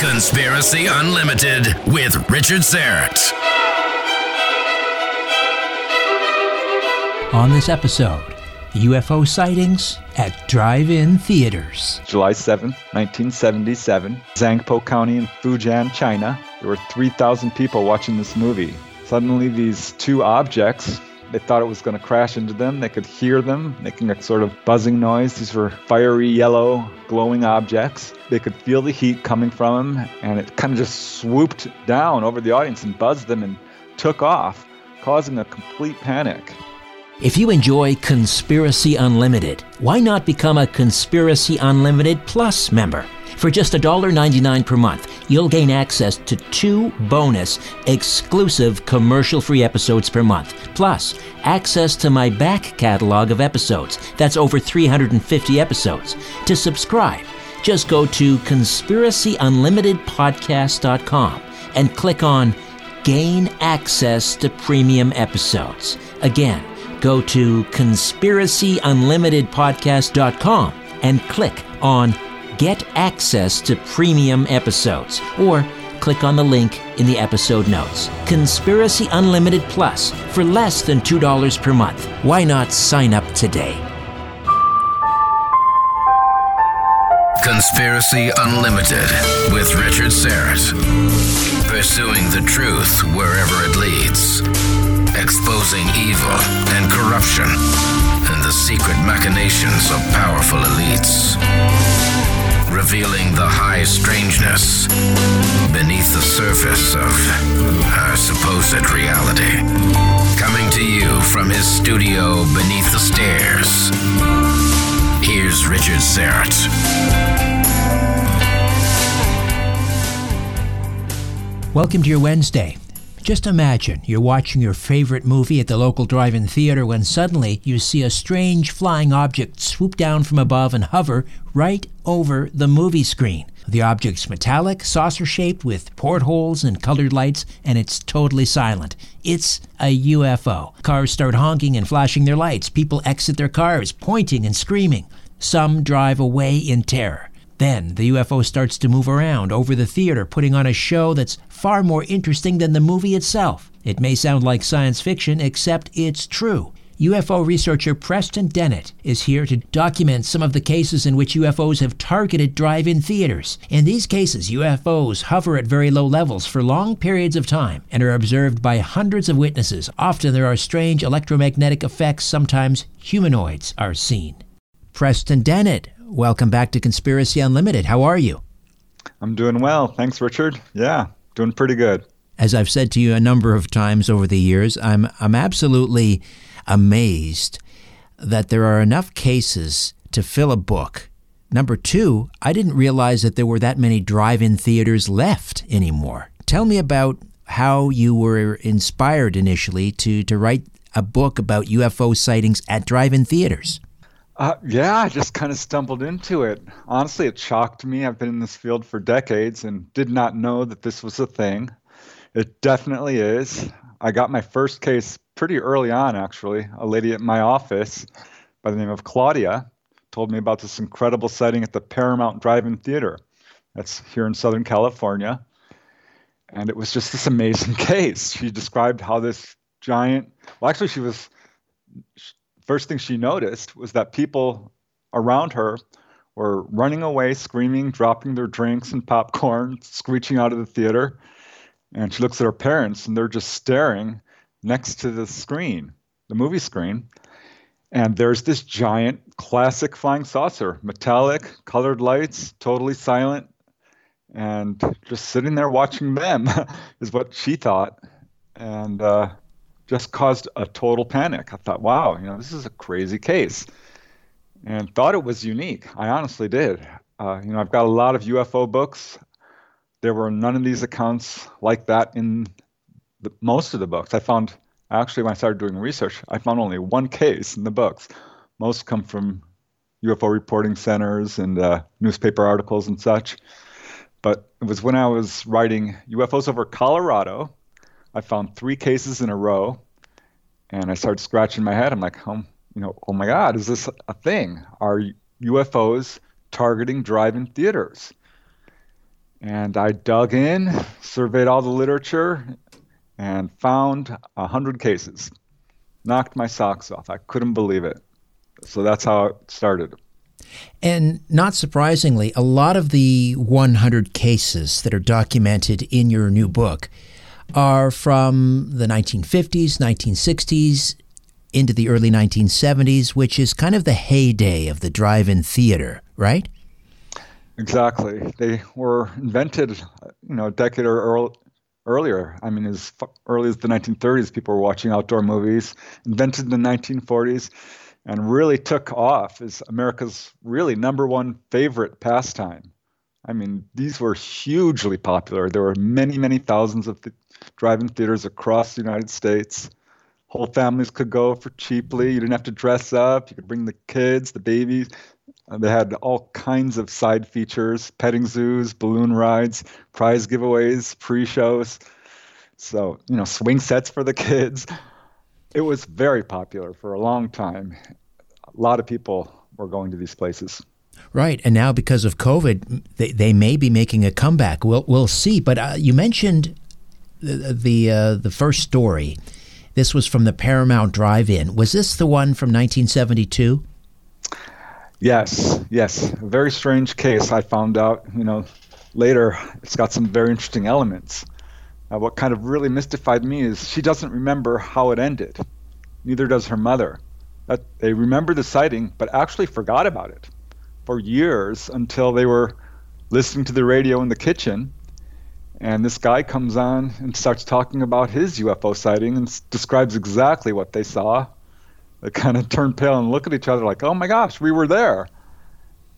Conspiracy Unlimited with Richard Syrett. On this episode, UFO sightings at drive in theaters. July 7th, 1977, Zhangpo County in Fujian, China. There were 3,000 people watching this movie. Suddenly, these two objects, they thought it was going to crash into them. They could hear them making a sort of buzzing noise. These were fiery yellow, glowing objects. They could feel the heat coming from them, and it kind of just swooped down over the audience and buzzed them and took off, causing a complete panic. If you enjoy Conspiracy Unlimited, why not become a Conspiracy Unlimited Plus member? For just $1.99 per month, you'll gain access to two bonus, exclusive commercial free episodes per month, plus access to my back catalog of episodes. That's over 350 episodes. To subscribe, just go to conspiracyunlimitedpodcast.com and click on Gain Access to Premium Episodes. Again, go to conspiracyunlimitedpodcast.com and click on Get Access to Premium Episodes or click on the link in the episode notes. Conspiracy Unlimited Plus for less than $2 per month. Why not sign up today? Conspiracy Unlimited with Richard Syrett. Pursuing the truth wherever it leads. Exposing evil and corruption and the secret machinations of powerful elites. Revealing the high strangeness beneath the surface of our supposed reality. Coming to you from his studio beneath the stairs. Here's Richard Syrett. Welcome to your Wednesday. Just imagine you're watching your favorite movie at the local drive in theater when suddenly you see a strange flying object swoop down from above and hover right over the movie screen. The object's metallic, saucer shaped with portholes and colored lights, and it's totally silent. It's a UFO. Cars start honking and flashing their lights. People exit their cars, pointing and screaming. Some drive away in terror. Then the UFO starts to move around over the theater, putting on a show that's far more interesting than the movie itself. It may sound like science fiction, except it's true. UFO researcher Preston Dennett is here to document some of the cases in which UFOs have targeted drive in theaters. In these cases, UFOs hover at very low levels for long periods of time and are observed by hundreds of witnesses. Often there are strange electromagnetic effects, sometimes humanoids are seen. Preston Dennett, welcome back to Conspiracy Unlimited. How are you? I'm doing well. Thanks, Richard. Yeah, doing pretty good. As I've said to you a number of times over the years, I'm I'm absolutely amazed that there are enough cases to fill a book. Number two, I didn't realize that there were that many drive in theaters left anymore. Tell me about how you were inspired initially to, to write a book about UFO sightings at drive in theaters. Uh, yeah, I just kind of stumbled into it. Honestly, it shocked me. I've been in this field for decades and did not know that this was a thing. It definitely is. I got my first case pretty early on, actually. A lady at my office by the name of Claudia told me about this incredible sighting at the Paramount Drive-In Theater. That's here in Southern California. And it was just this amazing case. She described how this giant, well, actually, she was, first thing she noticed was that people around her were running away, screaming, dropping their drinks and popcorn, screeching out of the theater. And she looks at her parents, and they're just staring next to the screen, the movie screen. And there's this giant classic flying saucer, metallic, colored lights, totally silent, and just sitting there watching them is what she thought. And uh, just caused a total panic. I thought, wow, you know, this is a crazy case. And thought it was unique. I honestly did. Uh, you know, I've got a lot of UFO books. There were none of these accounts like that in the, most of the books. I found actually when I started doing research, I found only one case in the books. Most come from UFO reporting centers and uh, newspaper articles and such. But it was when I was writing UFOs over Colorado, I found three cases in a row, and I started scratching my head. I'm like, oh, you know, oh my God, is this a thing? Are UFOs targeting drive-in theaters? And I dug in, surveyed all the literature, and found a 100 cases. Knocked my socks off. I couldn't believe it. So that's how it started. And not surprisingly, a lot of the 100 cases that are documented in your new book are from the 1950s, 1960s, into the early 1970s, which is kind of the heyday of the drive in theater, right? Exactly. They were invented, you know, a decade or earlier. I mean, as early as the 1930s, people were watching outdoor movies. Invented in the 1940s, and really took off as America's really number one favorite pastime. I mean, these were hugely popular. There were many, many thousands of drive-in theaters across the United States. Whole families could go for cheaply. You didn't have to dress up. You could bring the kids, the babies. Uh, they had all kinds of side features petting zoos, balloon rides, prize giveaways, pre shows. So, you know, swing sets for the kids. It was very popular for a long time. A lot of people were going to these places. Right, and now because of COVID, they, they may be making a comeback. We'll we'll see. But uh, you mentioned the the, uh, the first story. This was from the Paramount Drive-In. Was this the one from 1972? Yes, yes. A very strange case. I found out, you know, later. It's got some very interesting elements. Uh, what kind of really mystified me is she doesn't remember how it ended. Neither does her mother. That they remember the sighting, but actually forgot about it for years until they were listening to the radio in the kitchen. And this guy comes on and starts talking about his UFO sighting and s- describes exactly what they saw they kind of turn pale and look at each other like, "Oh my gosh, we were there."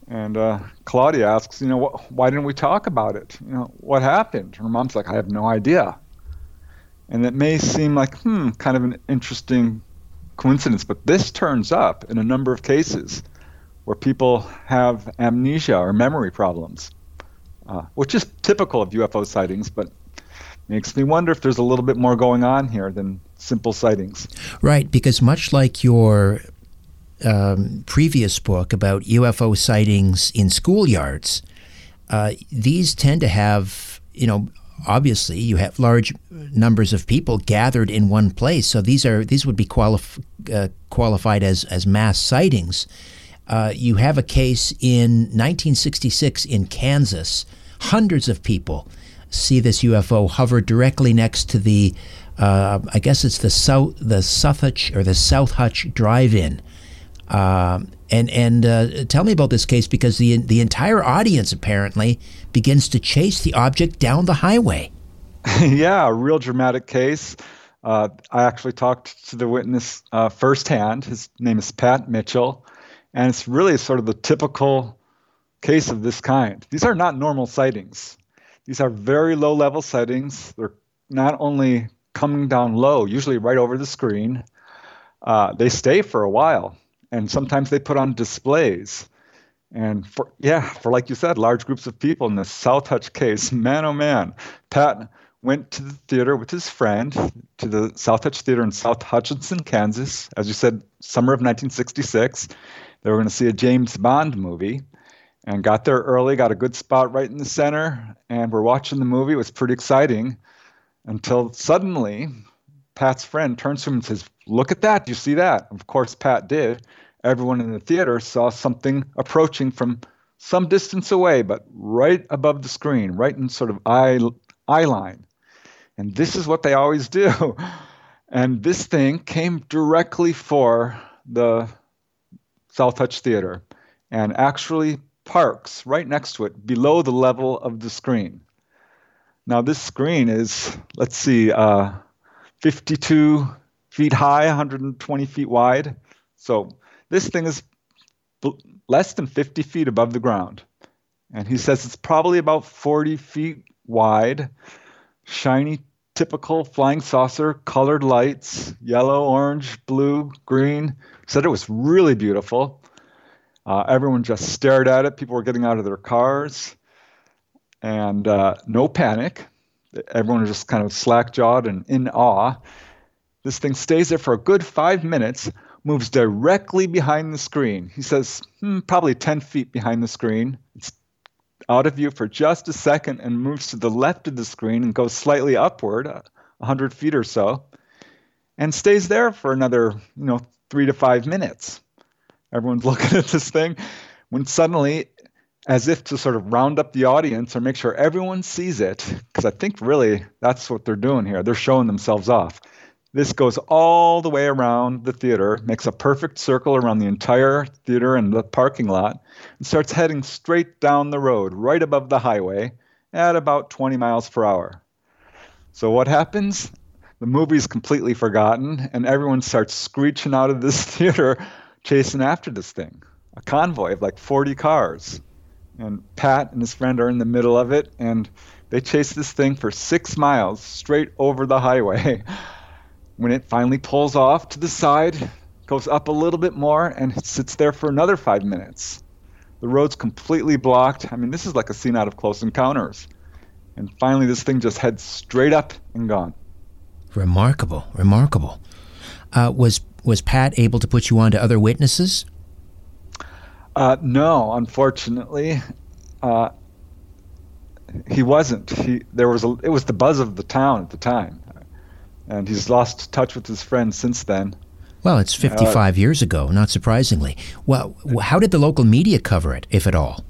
And uh, Claudia asks, "You know, wh- why didn't we talk about it? You know, what happened?" Her mom's like, "I have no idea." And it may seem like, hmm, kind of an interesting coincidence, but this turns up in a number of cases where people have amnesia or memory problems. Uh, which is typical of UFO sightings, but makes me wonder if there's a little bit more going on here than simple sightings. Right, because much like your um, previous book about UFO sightings in schoolyards, uh, these tend to have, you know, obviously you have large numbers of people gathered in one place. So these are these would be qualif- uh, qualified as as mass sightings. Uh, you have a case in 1966 in Kansas. Hundreds of people see this UFO hover directly next to the, uh, I guess it's the South the South Hutch or the South Hutch Drive-In. Uh, and and uh, tell me about this case because the the entire audience apparently begins to chase the object down the highway. yeah, a real dramatic case. Uh, I actually talked to the witness uh, firsthand. His name is Pat Mitchell, and it's really sort of the typical case of this kind. These are not normal sightings. These are very low level sightings. They're not only coming down low, usually right over the screen, uh, they stay for a while and sometimes they put on displays. And for yeah, for like you said, large groups of people in the South Hutch case, man oh man, Pat went to the theater with his friend to the South Hutch Theater in South Hutchinson, Kansas. As you said, summer of 1966. They were going to see a James Bond movie and got there early, got a good spot right in the center, and we're watching the movie. It was pretty exciting until suddenly Pat's friend turns to him and says, Look at that. Do you see that? Of course, Pat did. Everyone in the theater saw something approaching from some distance away, but right above the screen, right in sort of eye, eye line. And this is what they always do. And this thing came directly for the South Hutch Theater and actually parks right next to it, below the level of the screen. Now, this screen is, let's see, uh, 52 feet high, 120 feet wide. So this thing is less than 50 feet above the ground. And he says it's probably about 40 feet wide, shiny, typical flying saucer, colored lights yellow, orange, blue, green. Said it was really beautiful. Uh, everyone just stared at it. People were getting out of their cars. And uh, no panic. Everyone was just kind of slack jawed and in awe. This thing stays there for a good five minutes, moves directly behind the screen. He says, hmm, probably 10 feet behind the screen. It's out of view for just a second and moves to the left of the screen and goes slightly upward, 100 feet or so, and stays there for another, you know, three to five minutes. Everyone's looking at this thing when suddenly, as if to sort of round up the audience or make sure everyone sees it, because I think really that's what they're doing here. They're showing themselves off. This goes all the way around the theater, makes a perfect circle around the entire theater and the parking lot, and starts heading straight down the road, right above the highway, at about 20 miles per hour. So, what happens? The movie's completely forgotten, and everyone starts screeching out of this theater, chasing after this thing. A convoy of like 40 cars. And Pat and his friend are in the middle of it, and they chase this thing for six miles straight over the highway. when it finally pulls off to the side, goes up a little bit more, and sits there for another five minutes. The road's completely blocked. I mean, this is like a scene out of Close Encounters. And finally, this thing just heads straight up and gone. Remarkable, remarkable. Uh, was was Pat able to put you on to other witnesses? Uh, no, unfortunately, uh, he wasn't. He there was a, it was the buzz of the town at the time and he's lost touch with his friends since then. Well, it's 55 uh, years ago, not surprisingly. Well, how did the local media cover it, if at all?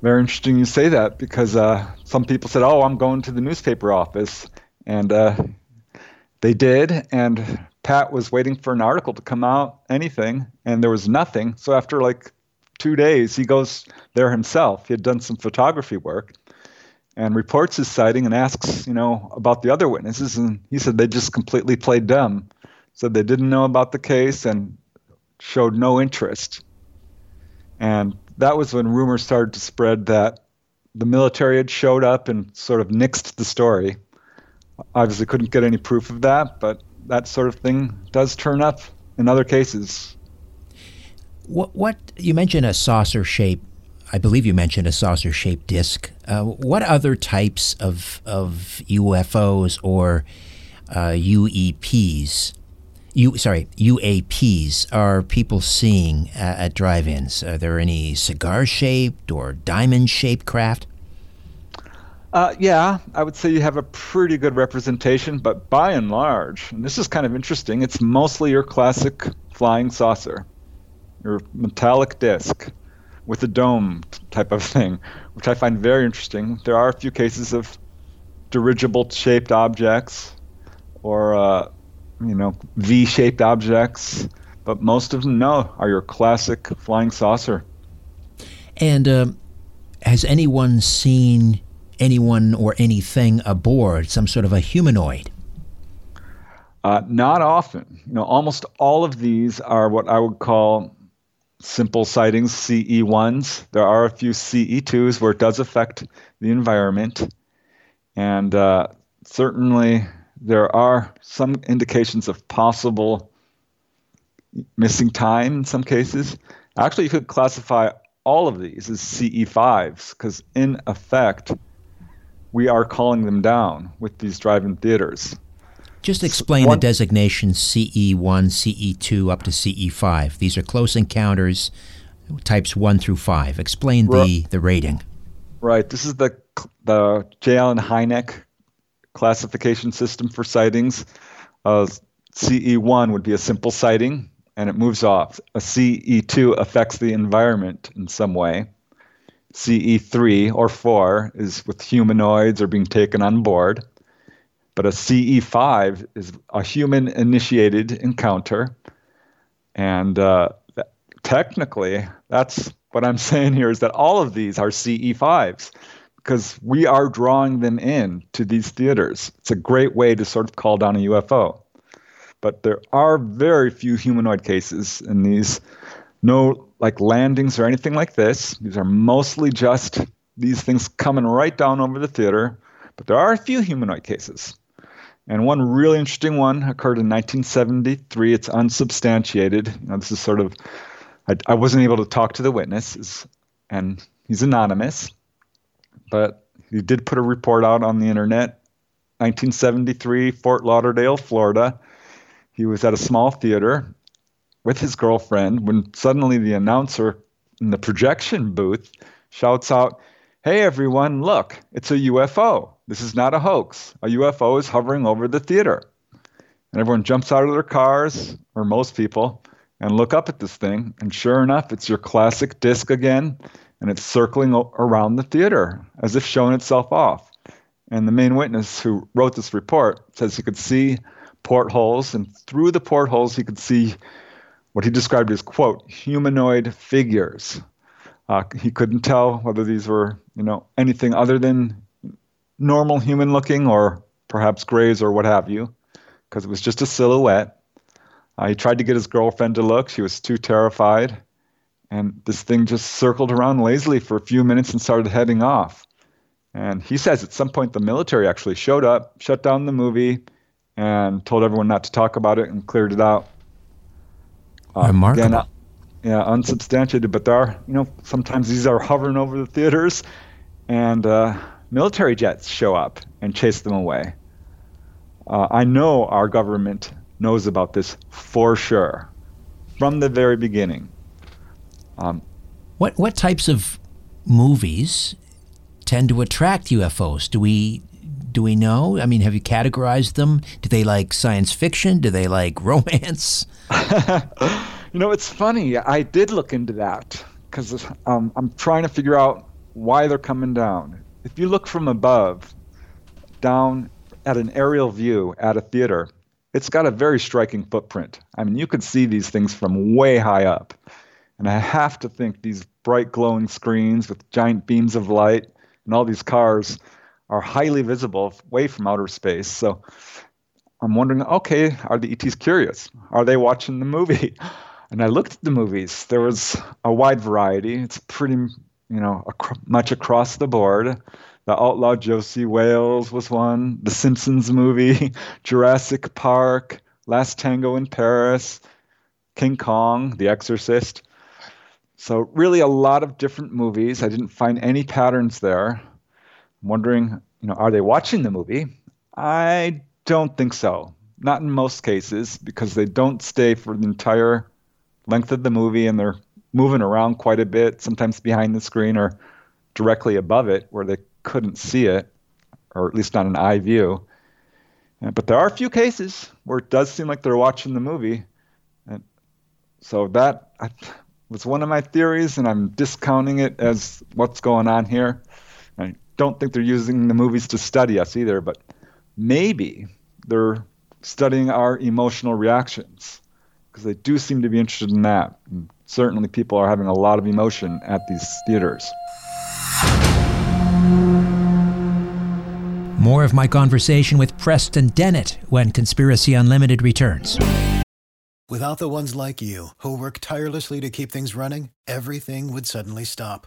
Very interesting you say that because uh, some people said, "Oh, I'm going to the newspaper office," and uh, they did. And Pat was waiting for an article to come out, anything, and there was nothing. So after like two days, he goes there himself. He had done some photography work, and reports his sighting and asks, you know, about the other witnesses. And he said they just completely played dumb, said they didn't know about the case and showed no interest. And that was when rumors started to spread that the military had showed up and sort of nixed the story. Obviously, couldn't get any proof of that, but that sort of thing does turn up in other cases. What, what you mentioned a saucer shape I believe you mentioned a saucer shaped disc. Uh, what other types of, of UFOs or uh, UEPs, U, sorry, UAPs are people seeing at, at drive ins? Are there any cigar shaped or diamond shaped craft? Uh, yeah, I would say you have a pretty good representation, but by and large, and this is kind of interesting, it's mostly your classic flying saucer, your metallic disc with a dome type of thing, which I find very interesting. There are a few cases of dirigible shaped objects or, uh, you know, V shaped objects, but most of them, no, are your classic flying saucer. And uh, has anyone seen anyone or anything aboard, some sort of a humanoid? Uh, not often. You know, almost all of these are what I would call simple sightings, CE1s. There are a few CE2s where it does affect the environment. And uh, certainly there are some indications of possible missing time in some cases. Actually, you could classify all of these as CE5s because, in effect, we are calling them down with these drive-in theaters. Just explain One, the designation CE1, CE2 up to CE5. These are close encounters, types 1 through 5. Explain the, the rating. Right. This is the, the J. Allen Hynek classification system for sightings. Uh, CE1 would be a simple sighting, and it moves off. A CE2 affects the environment in some way. CE3 or 4 is with humanoids or being taken on board. But a CE5 is a human initiated encounter. And uh, technically, that's what I'm saying here is that all of these are CE5s because we are drawing them in to these theaters. It's a great way to sort of call down a UFO. But there are very few humanoid cases in these. No like landings or anything like this. These are mostly just these things coming right down over the theater. But there are a few humanoid cases. And one really interesting one occurred in 1973. It's unsubstantiated. You know, this is sort of, I, I wasn't able to talk to the witness, and he's anonymous, but he did put a report out on the internet. 1973, Fort Lauderdale, Florida. He was at a small theater with his girlfriend when suddenly the announcer in the projection booth shouts out, Hey everyone, look, it's a UFO. This is not a hoax. A UFO is hovering over the theater. And everyone jumps out of their cars, or most people, and look up at this thing. And sure enough, it's your classic disc again, and it's circling around the theater as if showing itself off. And the main witness who wrote this report says he could see portholes, and through the portholes, he could see what he described as quote humanoid figures. Uh, he couldn't tell whether these were you know anything other than normal human looking or perhaps grays or what have you, because it was just a silhouette. Uh, he tried to get his girlfriend to look. She was too terrified. And this thing just circled around lazily for a few minutes and started heading off. And he says at some point the military actually showed up, shut down the movie, and told everyone not to talk about it and cleared it out. Uh, Remarkable. Again, uh, yeah, unsubstantiated, but there are, you know, sometimes these are hovering over the theaters, and uh, military jets show up and chase them away. Uh, I know our government knows about this for sure, from the very beginning. Um, what what types of movies tend to attract UFOs? Do we do we know? I mean, have you categorized them? Do they like science fiction? Do they like romance? you know, it's funny. I did look into that because um, I'm trying to figure out why they're coming down. If you look from above, down at an aerial view at a theater, it's got a very striking footprint. I mean, you could see these things from way high up. And I have to think these bright glowing screens with giant beams of light and all these cars are highly visible way from outer space. So I'm wondering, okay, are the ETs curious? Are they watching the movie? And I looked at the movies. There was a wide variety. It's pretty, you know, ac- much across the board. The Outlaw Josey Wales was one. The Simpsons movie, Jurassic Park, Last Tango in Paris, King Kong, The Exorcist. So, really, a lot of different movies. I didn't find any patterns there. Wondering, you know, are they watching the movie? I don't think so. Not in most cases, because they don't stay for the entire length of the movie and they're moving around quite a bit, sometimes behind the screen or directly above it where they couldn't see it, or at least not an eye view. Uh, but there are a few cases where it does seem like they're watching the movie. And so that was one of my theories, and I'm discounting it as what's going on here. Don't think they're using the movies to study us either, but maybe they're studying our emotional reactions because they do seem to be interested in that. And certainly, people are having a lot of emotion at these theaters. More of my conversation with Preston Dennett when Conspiracy Unlimited returns. Without the ones like you, who work tirelessly to keep things running, everything would suddenly stop.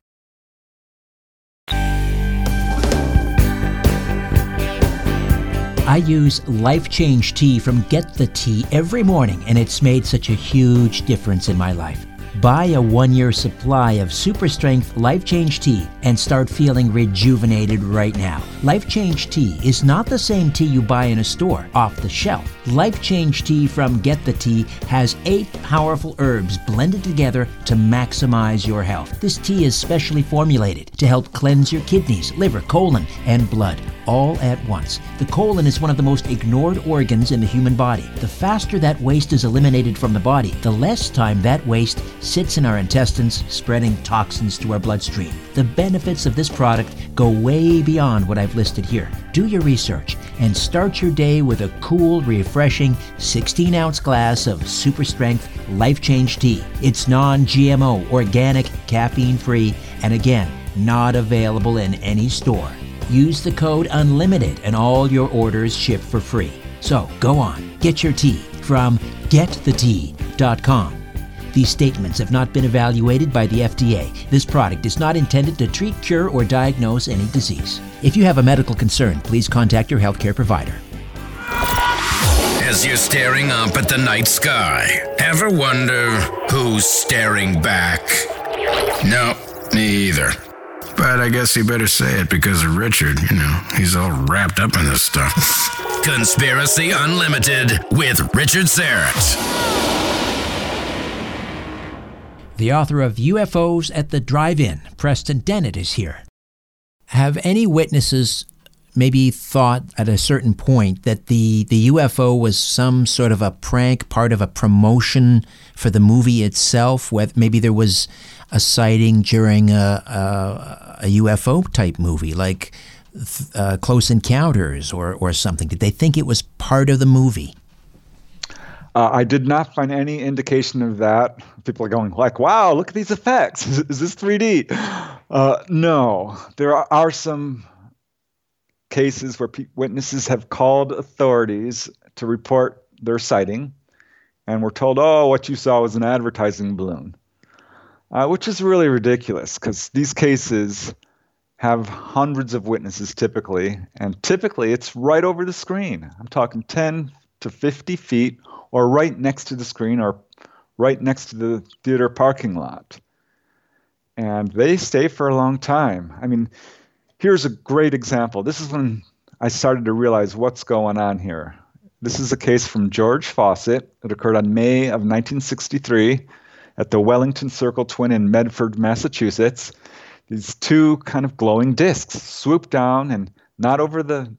I use Life Change Tea from Get the Tea every morning, and it's made such a huge difference in my life. Buy a one year supply of super strength Life Change Tea and start feeling rejuvenated right now. Life Change Tea is not the same tea you buy in a store off the shelf. Life Change Tea from Get the Tea has eight powerful herbs blended together to maximize your health. This tea is specially formulated to help cleanse your kidneys, liver, colon, and blood all at once. The colon is one of the most ignored organs in the human body. The faster that waste is eliminated from the body, the less time that waste sits in our intestines, spreading toxins to our bloodstream. The benefits of this product go way beyond what I've listed here. Do your research and start your day with a cool, refreshing 16 ounce glass of super strength life change tea. It's non GMO, organic, caffeine free, and again, not available in any store. Use the code UNLIMITED and all your orders ship for free. So go on, get your tea from getthetea.com. These statements have not been evaluated by the FDA. This product is not intended to treat, cure, or diagnose any disease. If you have a medical concern, please contact your healthcare provider. As you're staring up at the night sky, ever wonder who's staring back? No, me either. But I guess you better say it because of Richard. You know, he's all wrapped up in this stuff. Conspiracy Unlimited with Richard Syrett. The author of UFOs at the Drive In, Preston Dennett, is here. Have any witnesses maybe thought at a certain point that the, the UFO was some sort of a prank, part of a promotion for the movie itself? Whether maybe there was a sighting during a, a, a UFO type movie, like uh, Close Encounters or, or something. Did they think it was part of the movie? Uh, I did not find any indication of that. People are going like, "Wow, look at these effects! Is, is this 3D?" Uh, no, there are, some cases where pe- witnesses have called authorities to report their sighting, and were told, "Oh, what you saw was an advertising balloon," uh, which is really ridiculous because these cases have hundreds of witnesses typically, and typically it's right over the screen. I'm talking 10 to 50 feet or right next to the screen or right next to the theater parking lot. And they stay for a long time. I mean, here's a great example. This is when I started to realize what's going on here. This is a case from George Fawcett It occurred on May of 1963 at the Wellington Circle Twin in Medford, Massachusetts. These two kind of glowing discs swooped down and not over the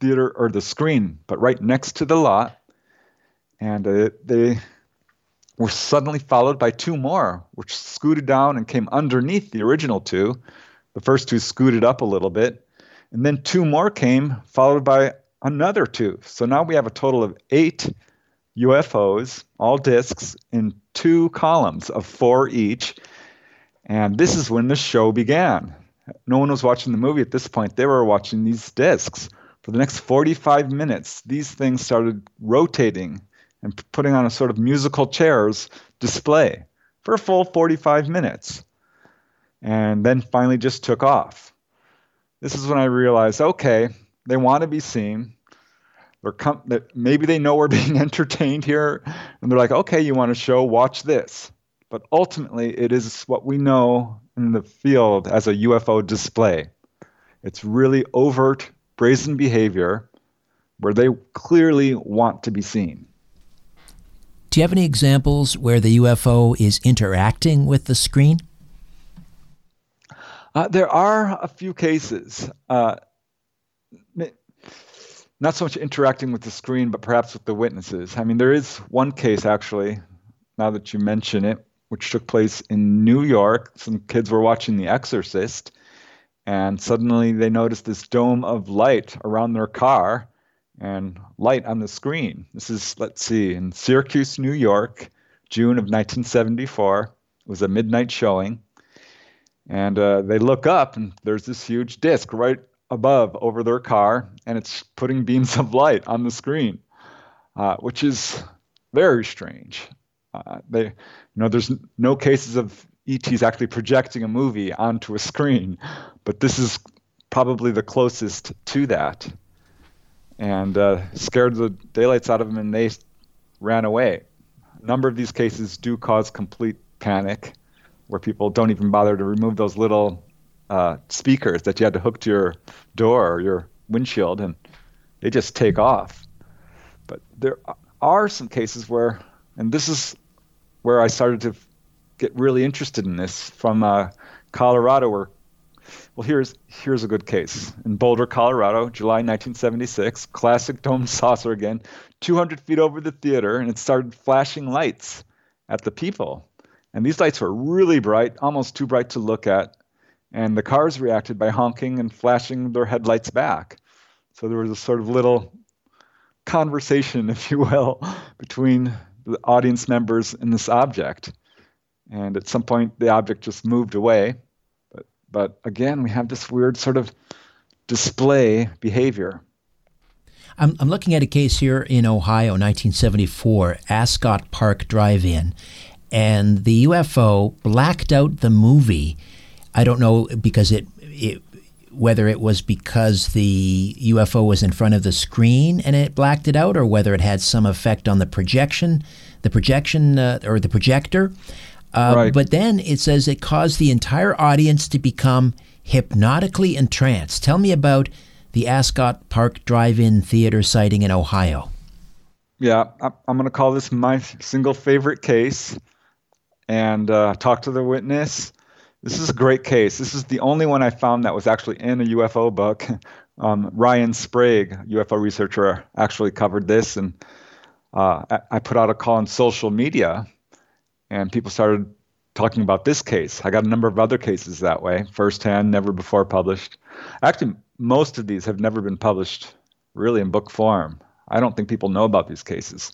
theater or the screen, but right next to the lot and uh, they were suddenly followed by two more, which scooted down and came underneath the original two. The first two scooted up a little bit, and then two more came, followed by another two. So now we have a total of eight UFOs, all disks, in two columns of four each. And this is when the show began. No one was watching the movie at this point. They were watching these disks For the next 45 minutes, these things started rotating and putting on a sort of musical chairs display for a full 45 minutes. And then finally just took off. This is when I realized okay, they want to be seen. They're com- maybe they know we're being entertained here, and they're like, okay, you want to show, watch this. But ultimately, it is what we know in the field as a UFO display. It's really overt, brazen behavior where they clearly want to be seen. Do you have any examples where the UFO is interacting with the screen? Uh, there are a few cases. Uh, not so much interacting with the screen, but perhaps with the witnesses. I mean, there is one case actually, now that you mention it, which took place in New York. Some kids were watching The Exorcist, and suddenly they noticed this dome of light around their car and light on the screen. This is, let's see, in Syracuse, New York, June of 1974. It was a midnight showing. And uh, they look up, and there's this huge disc right above over their car, and it's putting beams of light on the screen, uh, which is very strange. Uh, they, you know, there's no cases of ETs actually projecting a movie onto a screen, but this is probably the closest to that and uh, scared the daylights out of them, and they ran away. A number of these cases do cause complete panic, where people don't even bother to remove those little uh, speakers that you had to hook to your door or your windshield, and they just take off. But there are some cases where, and this is where I started to get really interested in this from uh, Colorado, where well, here's here's a good case in Boulder, Colorado, July 1976. Classic dome saucer again, 200 feet over the theater, and it started flashing lights at the people. And these lights were really bright, almost too bright to look at. And the cars reacted by honking and flashing their headlights back. So there was a sort of little conversation, if you will, between the audience members and this object. And at some point, the object just moved away but again, we have this weird sort of display behavior. I'm, I'm looking at a case here in Ohio, 1974, Ascot Park Drive In, and the UFO blacked out the movie. I don't know because it, it whether it was because the UFO was in front of the screen and it blacked it out, or whether it had some effect on the projection, the projection uh, or the projector. Uh, right. But then it says it caused the entire audience to become hypnotically entranced. Tell me about the Ascot Park Drive In Theater sighting in Ohio. Yeah, I'm going to call this my single favorite case and uh, talk to the witness. This is a great case. This is the only one I found that was actually in a UFO book. Um, Ryan Sprague, UFO researcher, actually covered this, and uh, I, I put out a call on social media and people started talking about this case. I got a number of other cases that way, firsthand, never before published. Actually, most of these have never been published really in book form. I don't think people know about these cases.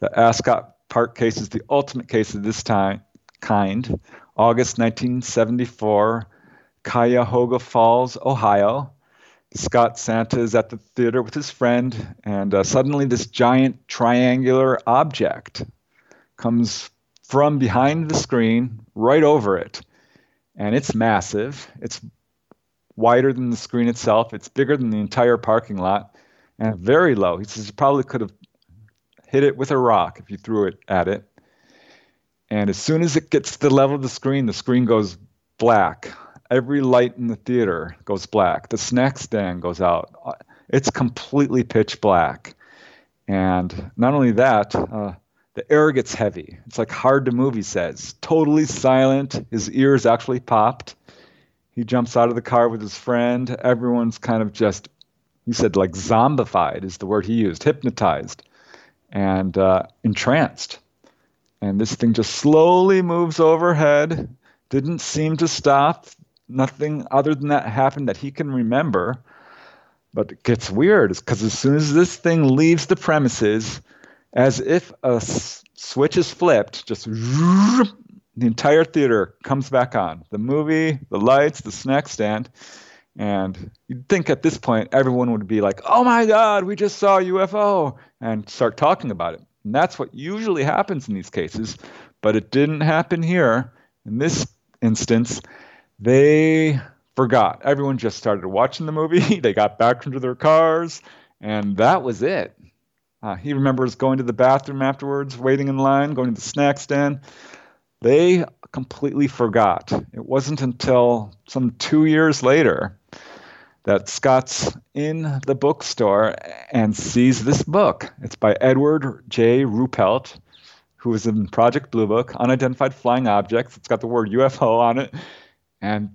The Ascot Park case is the ultimate case of this time kind. August 1974, Cuyahoga Falls, Ohio. Scott Santa is at the theater with his friend, and uh, suddenly this giant triangular object comes from behind the screen right over it. And it's massive. It's wider than the screen itself. It's bigger than the entire parking lot and very low. He says you probably could have hit it with a rock if you threw it at it. And as soon as it gets to the level of the screen, the screen goes black. Every light in the theater goes black. The snack stand goes out. It's completely pitch black. And not only that, uh, the air gets heavy. It's like hard to move, he says. Totally silent. His ears actually popped. He jumps out of the car with his friend. Everyone's kind of just, he said, like zombified is the word he used, hypnotized and uh, entranced. And this thing just slowly moves overhead. Didn't seem to stop. Nothing other than that happened that he can remember. But it gets weird because as soon as this thing leaves the premises, as if a s- switch is flipped, just the entire theater comes back on. The movie, the lights, the snack stand, And you'd think at this point everyone would be like, oh my God, we just saw a UFO, and start talking about it. And that's what usually happens in these cases, but it didn't happen here. In this instance, they forgot. Everyone just started watching the movie. they got back into their cars, and that was it. Uh, he remembers going to the bathroom afterwards, waiting in line, going to the snack stand. They completely forgot. It wasn't until some two years later that Scott's in the bookstore and sees this book. It's by Edward J. Ruppelt, who was in Project Blue Book, Unidentified Flying Objects. It's got the word UFO on it. And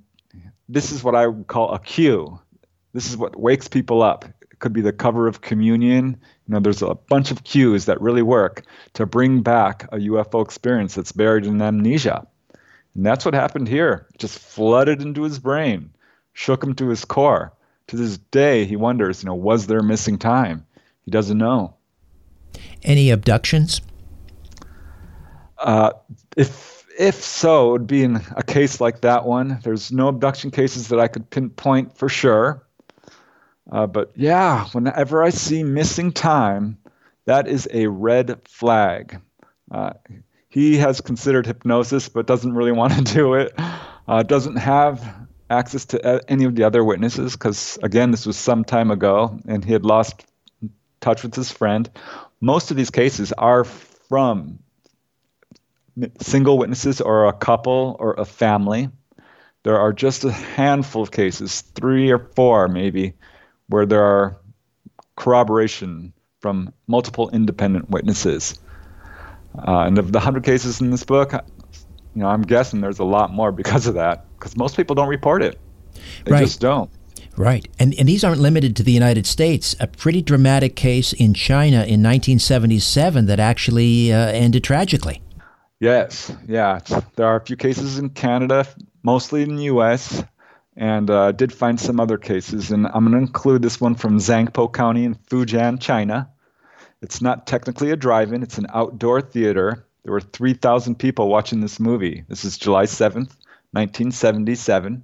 this is what I would call a cue. This is what wakes people up. It could be the cover of Communion. You know, there's a bunch of cues that really work to bring back a UFO experience that's buried in amnesia. And that's what happened here. It just flooded into his brain, shook him to his core. To this day, he wonders, you know, was there missing time? He doesn't know. Any abductions? Uh, if if so, it would be in a case like that one. There's no abduction cases that I could pinpoint for sure. Uh, but yeah, whenever I see missing time, that is a red flag. Uh, he has considered hypnosis, but doesn't really want to do it. Uh, doesn't have access to any of the other witnesses because, again, this was some time ago and he had lost touch with his friend. Most of these cases are from single witnesses or a couple or a family. There are just a handful of cases, three or four maybe, where there are corroboration from multiple independent witnesses. Uh, and of the 100 cases in this book, you know, I'm guessing there's a lot more because of that, because most people don't report it. They right. just don't. Right. And, and these aren't limited to the United States. A pretty dramatic case in China in 1977 that actually uh, ended tragically. Yes. Yeah. There are a few cases in Canada, mostly in the U.S., and uh, did find some other cases. And I'm going to include this one from Zhangpo County in Fujian, China. It's not technically a drive in, it's an outdoor theater. There were 3,000 people watching this movie. This is July 7th, 1977.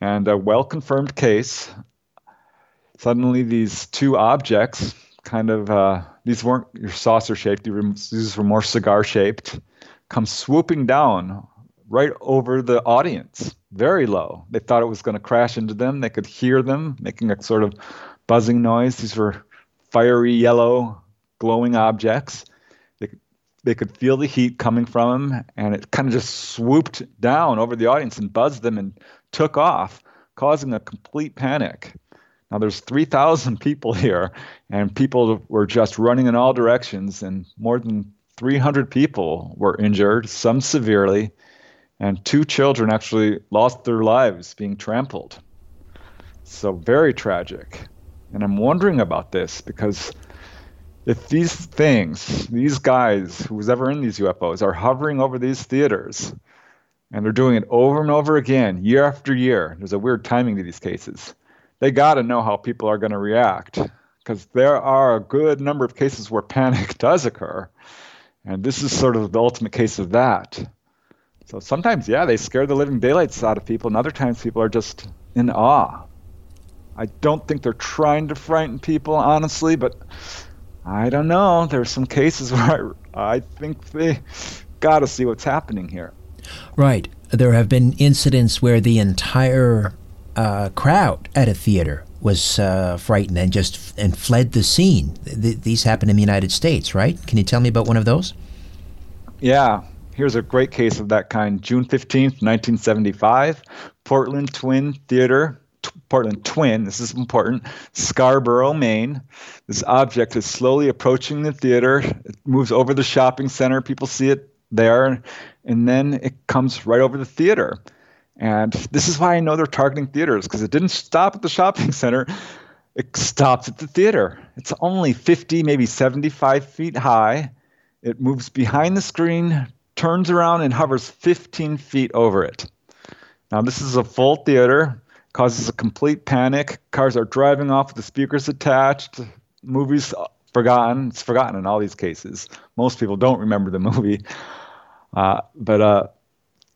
And a well confirmed case. Suddenly, these two objects kind of, uh, these weren't your saucer shaped, these were more cigar shaped, come swooping down right over the audience, very low. They thought it was going to crash into them. They could hear them making a sort of buzzing noise. These were fiery yellow glowing objects. They, could feel the heat coming from them, and it kind of just swooped down over the audience and buzzed them and took off, causing a complete panic. Now there's 3,000 people here, and people were just running in all directions, and more than 300 people were injured, some severely, and two children actually lost their lives being trampled. So very tragic. And I'm wondering about this because if these things, these guys, who's ever in these UFOs, are hovering over these theaters and they're doing it over and over again, year after year, there's a weird timing to these cases. They got to know how people are going to react because there are a good number of cases where panic does occur. And this is sort of the ultimate case of that. So sometimes, yeah, they scare the living daylights out of people, and other times people are just in awe. I don't think they're trying to frighten people, honestly, but I don't know. There's some cases where I, I think they got to see what's happening here. Right. There have been incidents where the entire uh, crowd at a theater was uh, frightened and just and fled the scene. Th- these happen in the United States, right? Can you tell me about one of those? Yeah. Here's a great case of that kind. June 15th, 1975, Portland Twin Theater Portland Twin, this is important, Scarborough, Maine. This object is slowly approaching the theater. It moves over the shopping center. People see it there, and then it comes right over the theater. And this is why I know they're targeting theaters, because it didn't stop at the shopping center. It stops at the theater. It's only 50, maybe 75 feet high. It moves behind the screen, turns around, and hovers 15 feet over it. Now, this is a full theater causes a complete panic. Cars are driving off with the speakers attached. Movies forgotten. It's forgotten in all these cases. Most people don't remember the movie. Uh, but uh,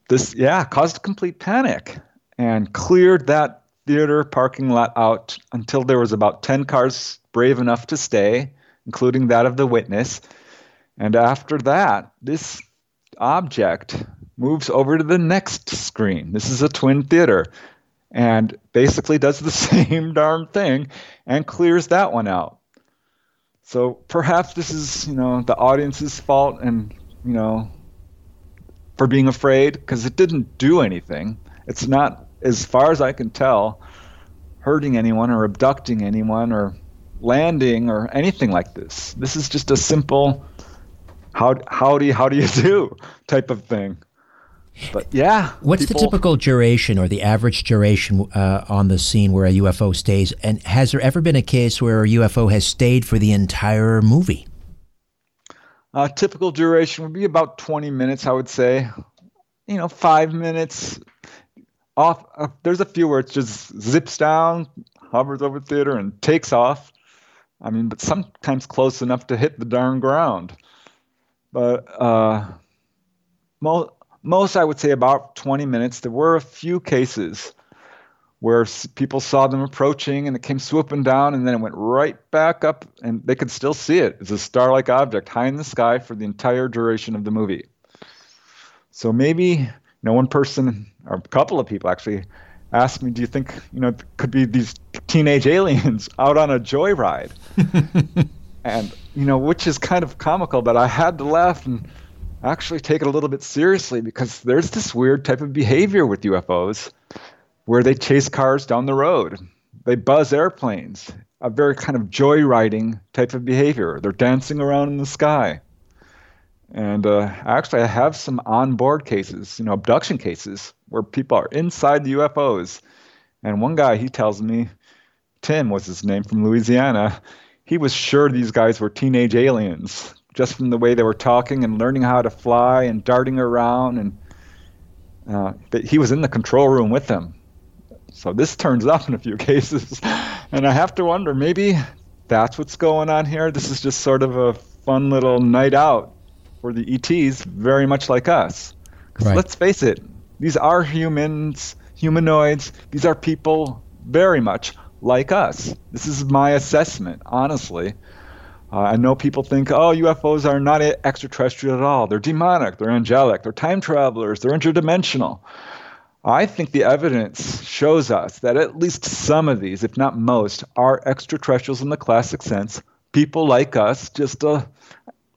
this, yeah, caused a complete panic and cleared that theater parking lot out until there was about 10 cars brave enough to stay, including that of the witness. And after that, this object moves over to the next screen. This is a twin theater and basically does the same darn thing and clears that one out. So perhaps this is, you know, the audience's fault and, you know, for being afraid because it didn't do anything. It's not, as far as I can tell, hurting anyone or abducting anyone or landing or anything like this. This is just a simple how how do how do you do type of thing. But yeah, what's people, the typical duration or the average duration uh, on the scene where a UFO stays? And has there ever been a case where a UFO has stayed for the entire movie? Uh, typical duration would be about 20 minutes, I would say. You know, five minutes. Off. Uh, there's a few where it just zips down, hovers over theater, and takes off. I mean, but sometimes close enough to hit the darn ground. But uh, most most I would say about 20 minutes. There were a few cases where people saw them approaching and it came swooping down and then it went right back up and they could still see it. It's a star-like object high in the sky for the entire duration of the movie. So maybe you know one person or a couple of people actually asked me, "Do you think you know could be these teenage aliens out on a joyride?" and you know, which is kind of comical, but I had to laugh and actually take it a little bit seriously because there's this weird type of behavior with UFOs where they chase cars down the road. They buzz airplanes, a very kind of joyriding type of behavior. They're dancing around in the sky. And uh, actually, I have some on-board cases, you know, abduction cases, where people are inside the UFOs. And one guy, he tells me, Tim was his name from Louisiana, he was sure these guys were teenage aliens just from the way they were talking and learning how to fly and darting around and uh, he was in the control room with them. So this turns up in a few cases. And i have to wonder maybe that's what's going on here. This is just sort of a fun little night out for the ets very much like us. Right. let's face it these are humans humanoids. These are people very much like us. This is my assessment honestly uh, I know people think, oh, UFOs are not extraterrestrial at all. They're demonic, they're angelic, they're time travelers, they're interdimensional. I think the evidence shows us that at least some of these, if not most, are extraterrestrials in the classic sense. People like us, just a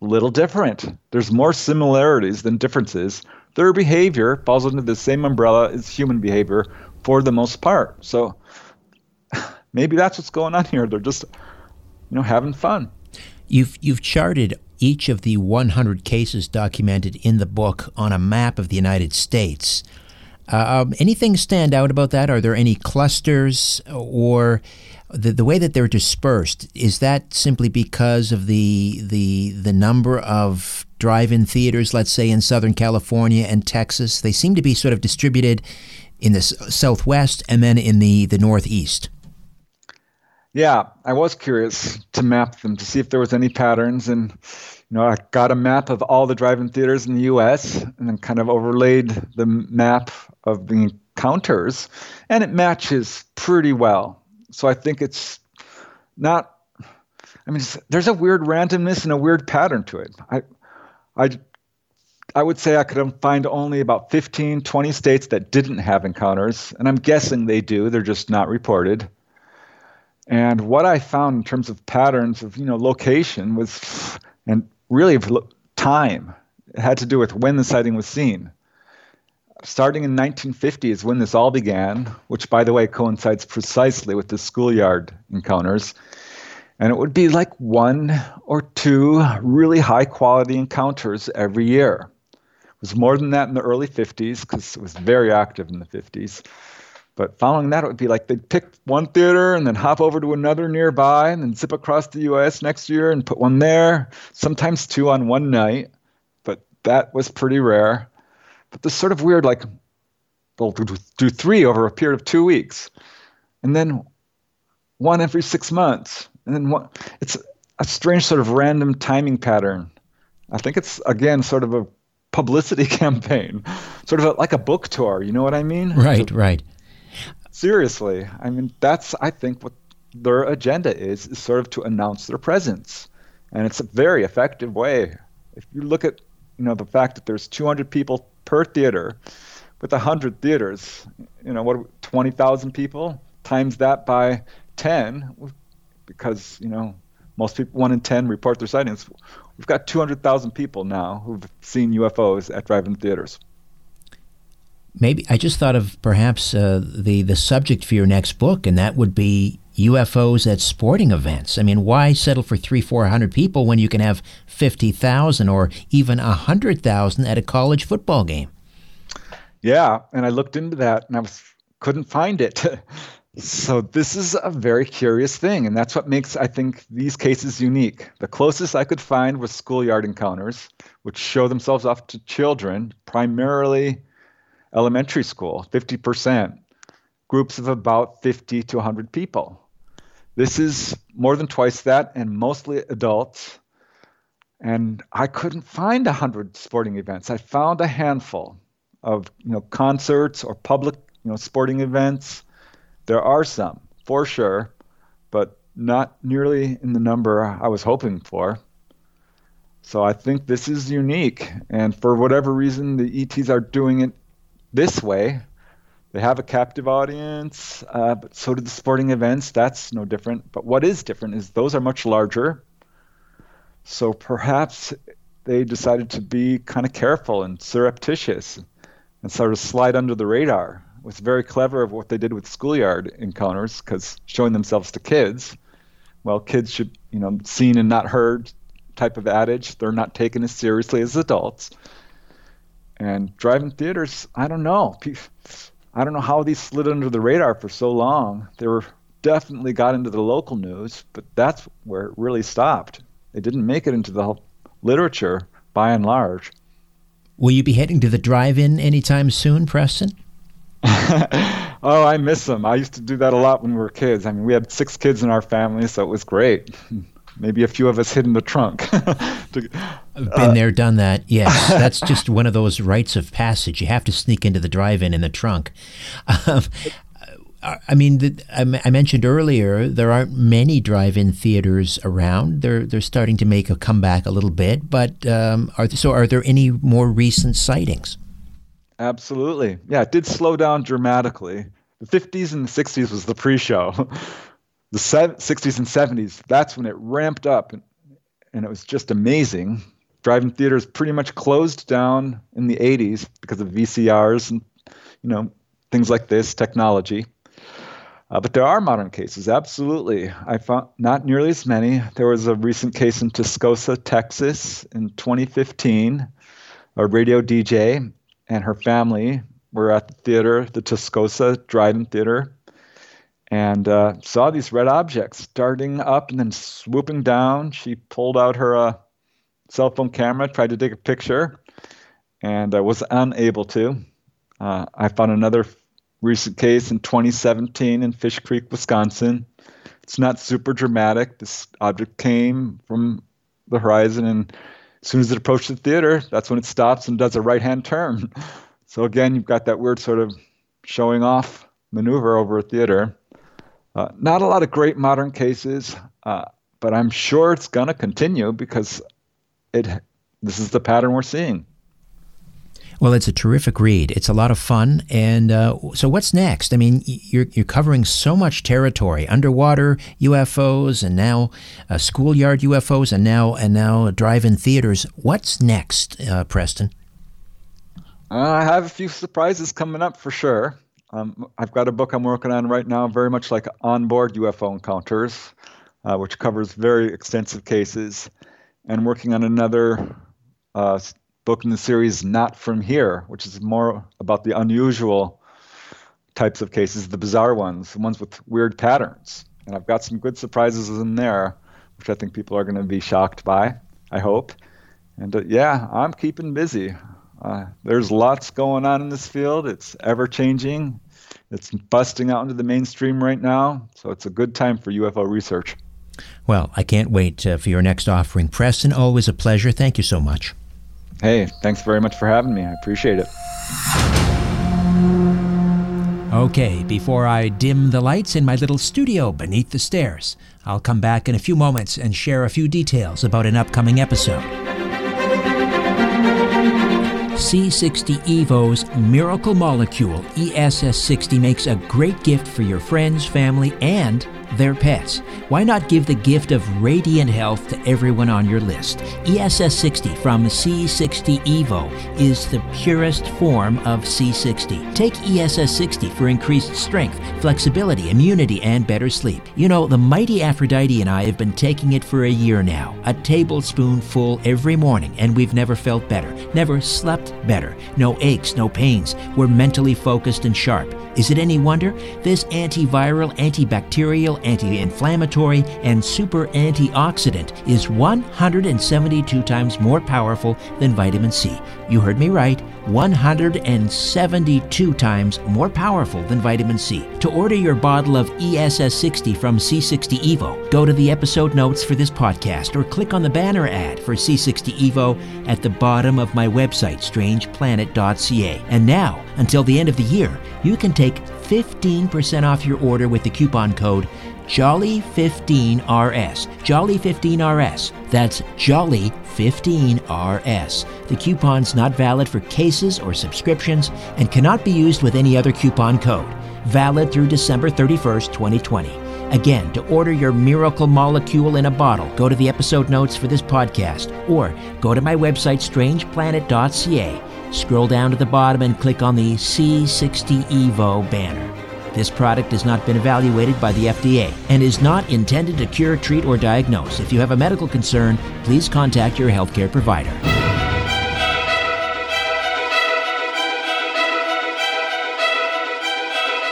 little different. There's more similarities than differences. Their behavior falls under the same umbrella as human behavior for the most part. So maybe that's what's going on here. They're just, you know, having fun. You've you've charted each of the 100 cases documented in the book on a map of the United States. Um, anything stand out about that? Are there any clusters or the, the way that they're dispersed? Is that simply because of the the the number of drive-in theaters, let's say in Southern California and Texas? They seem to be sort of distributed in the Southwest and then in the the Northeast. Yeah, I was curious to map them to see if there was any patterns, and you know, I got a map of all the drive-in theaters in the U.S. and then kind of overlaid the map of the encounters, and it matches pretty well. So I think it's not. I mean, there's a weird randomness and a weird pattern to it. I, I, I would say I could find only about 15, 20 states that didn't have encounters, and I'm guessing they do. They're just not reported. And what I found in terms of patterns of you know location was, and really time, it had to do with when the sighting was seen. Starting in 1950 is when this all began, which by the way coincides precisely with the schoolyard encounters. And it would be like one or two really high quality encounters every year. It was more than that in the early 50s because it was very active in the 50s. But following that, it would be like they'd pick one theater and then hop over to another nearby and then zip across the US next year and put one there, sometimes two on one night. But that was pretty rare. But this sort of weird, like, they'll do three over a period of two weeks. And then one every six months. And then one. It's a strange sort of random timing pattern. I think it's, again, sort of a publicity campaign, sort of a, like a book tour. You know what I mean? Right, right. Seriously. I mean, that's I think what their agenda is is sort of to announce their presence, and it's a very effective way. If you look at you know the fact that there's 200 people per theater, with 100 theaters, you know what 20,000 people times that by 10, because you know most people one in 10 report their sightings. We've got 200,000 people now who've seen UFOs at drive-in theaters. Maybe I just thought of perhaps uh, the the subject for your next book, and that would be UFOs at sporting events. I mean, why settle for three, four hundred people when you can have fifty thousand or even a hundred thousand at a college football game? Yeah, and I looked into that and I was couldn't find it. so this is a very curious thing, and that's what makes I think these cases unique. The closest I could find was schoolyard encounters, which show themselves off to children, primarily elementary school, 50%, groups of about 50 to 100 people. This is more than twice that and mostly adults. And I couldn't find 100 sporting events. I found a handful of you know, concerts or public you know, sporting events. There are some, for sure, but not nearly in the number I was hoping for. So I think this is unique. And for whatever reason, the ETs are doing it this way. They have a captive audience, uh, but so do the sporting events. That's no different. But what is different is those are much larger. So perhaps they decided to be kind of careful and surreptitious and sort of slide under the radar. It was very clever of what they did with schoolyard encounters because showing themselves to kids, well, kids should, you know, seen and not heard type of adage. They're not taken as seriously as adults. And drive-in theaters, I don't know. I don't know how these slid under the radar for so long. They were definitely got into the local news, but that's where it really stopped. It didn't make it into the literature by and large. Will you be heading to the drive-in anytime soon, Preston? oh, I miss them. I used to do that a lot when we were kids. I mean, we had six kids in our family, so it was great. maybe a few of us hid in the trunk. to, been uh, there, done that. Yes, that's just one of those rites of passage. You have to sneak into the drive-in in the trunk. Um, I mean, the, I mentioned earlier there aren't many drive-in theaters around. They're they're starting to make a comeback a little bit, but um, are so are there any more recent sightings? Absolutely, yeah. It did slow down dramatically. The 50s and the 60s was the pre-show the 60s and 70s, that's when it ramped up, and, and it was just amazing. Drive-in theaters pretty much closed down in the 80s because of VCRs and you know things like this technology. Uh, but there are modern cases, absolutely. I found not nearly as many. There was a recent case in Tascosa, Texas, in 2015. A radio DJ and her family were at the theater, the Tascosa Drive-In Theater, and uh, saw these red objects starting up and then swooping down. She pulled out her uh, cell phone camera, tried to take a picture, and I was unable to. Uh, I found another recent case in 2017 in Fish Creek, Wisconsin. It's not super dramatic. This object came from the horizon, and as soon as it approached the theater, that's when it stops and does a right hand turn. So, again, you've got that weird sort of showing off maneuver over a theater. Uh, not a lot of great modern cases, uh, but I'm sure it's going to continue because it. This is the pattern we're seeing. Well, it's a terrific read. It's a lot of fun. And uh, so, what's next? I mean, you're, you're covering so much territory: underwater UFOs, and now uh, schoolyard UFOs, and now and now drive-in theaters. What's next, uh, Preston? I have a few surprises coming up for sure. Um, I've got a book I'm working on right now, very much like onboard UFO encounters, uh, which covers very extensive cases, and working on another uh, book in the series, Not From Here, which is more about the unusual types of cases, the bizarre ones, the ones with weird patterns. And I've got some good surprises in there, which I think people are going to be shocked by, I hope. And uh, yeah, I'm keeping busy. Uh, there's lots going on in this field. It's ever changing. It's busting out into the mainstream right now. So it's a good time for UFO research. Well, I can't wait uh, for your next offering. Preston, always a pleasure. Thank you so much. Hey, thanks very much for having me. I appreciate it. Okay, before I dim the lights in my little studio beneath the stairs, I'll come back in a few moments and share a few details about an upcoming episode. C60 Evo's Miracle Molecule ESS60 makes a great gift for your friends, family, and their pets. Why not give the gift of radiant health to everyone on your list? ESS60 from C60 Evo is the purest form of C60. Take ESS60 for increased strength, flexibility, immunity, and better sleep. You know, the mighty Aphrodite and I have been taking it for a year now, a tablespoon full every morning, and we've never felt better, never slept better. No aches, no pains. We're mentally focused and sharp. Is it any wonder? This antiviral, antibacterial, anti inflammatory, and super antioxidant is 172 times more powerful than vitamin C. You heard me right 172 times more powerful than vitamin C. To order your bottle of ESS60 from C60 Evo, go to the episode notes for this podcast or click on the banner ad for C60 Evo at the bottom of my website, strangeplanet.ca. And now, until the end of the year, you can take 15% off your order with the coupon code Jolly15RS. Jolly15RS. That's Jolly15RS. The coupon's not valid for cases or subscriptions and cannot be used with any other coupon code. Valid through December 31st, 2020. Again, to order your miracle molecule in a bottle, go to the episode notes for this podcast or go to my website, strangeplanet.ca. Scroll down to the bottom and click on the C60 Evo banner. This product has not been evaluated by the FDA and is not intended to cure, treat, or diagnose. If you have a medical concern, please contact your healthcare provider.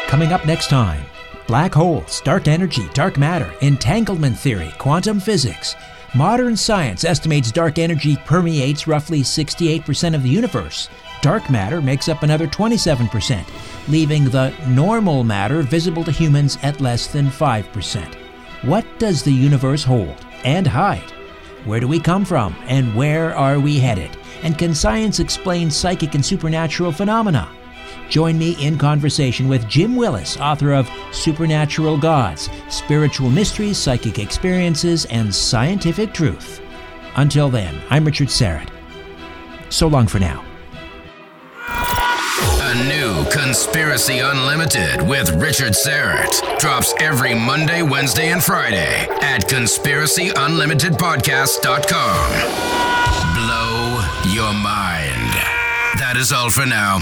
Coming up next time black holes, dark energy, dark matter, entanglement theory, quantum physics. Modern science estimates dark energy permeates roughly 68% of the universe. Dark matter makes up another 27%, leaving the normal matter visible to humans at less than 5%. What does the universe hold and hide? Where do we come from and where are we headed? And can science explain psychic and supernatural phenomena? Join me in conversation with Jim Willis, author of Supernatural Gods, Spiritual Mysteries, Psychic Experiences, and Scientific Truth. Until then, I'm Richard Syrett. So long for now. A new Conspiracy Unlimited with Richard Syrett drops every Monday, Wednesday, and Friday at conspiracyunlimitedpodcast.com. Blow your mind. That is all for now.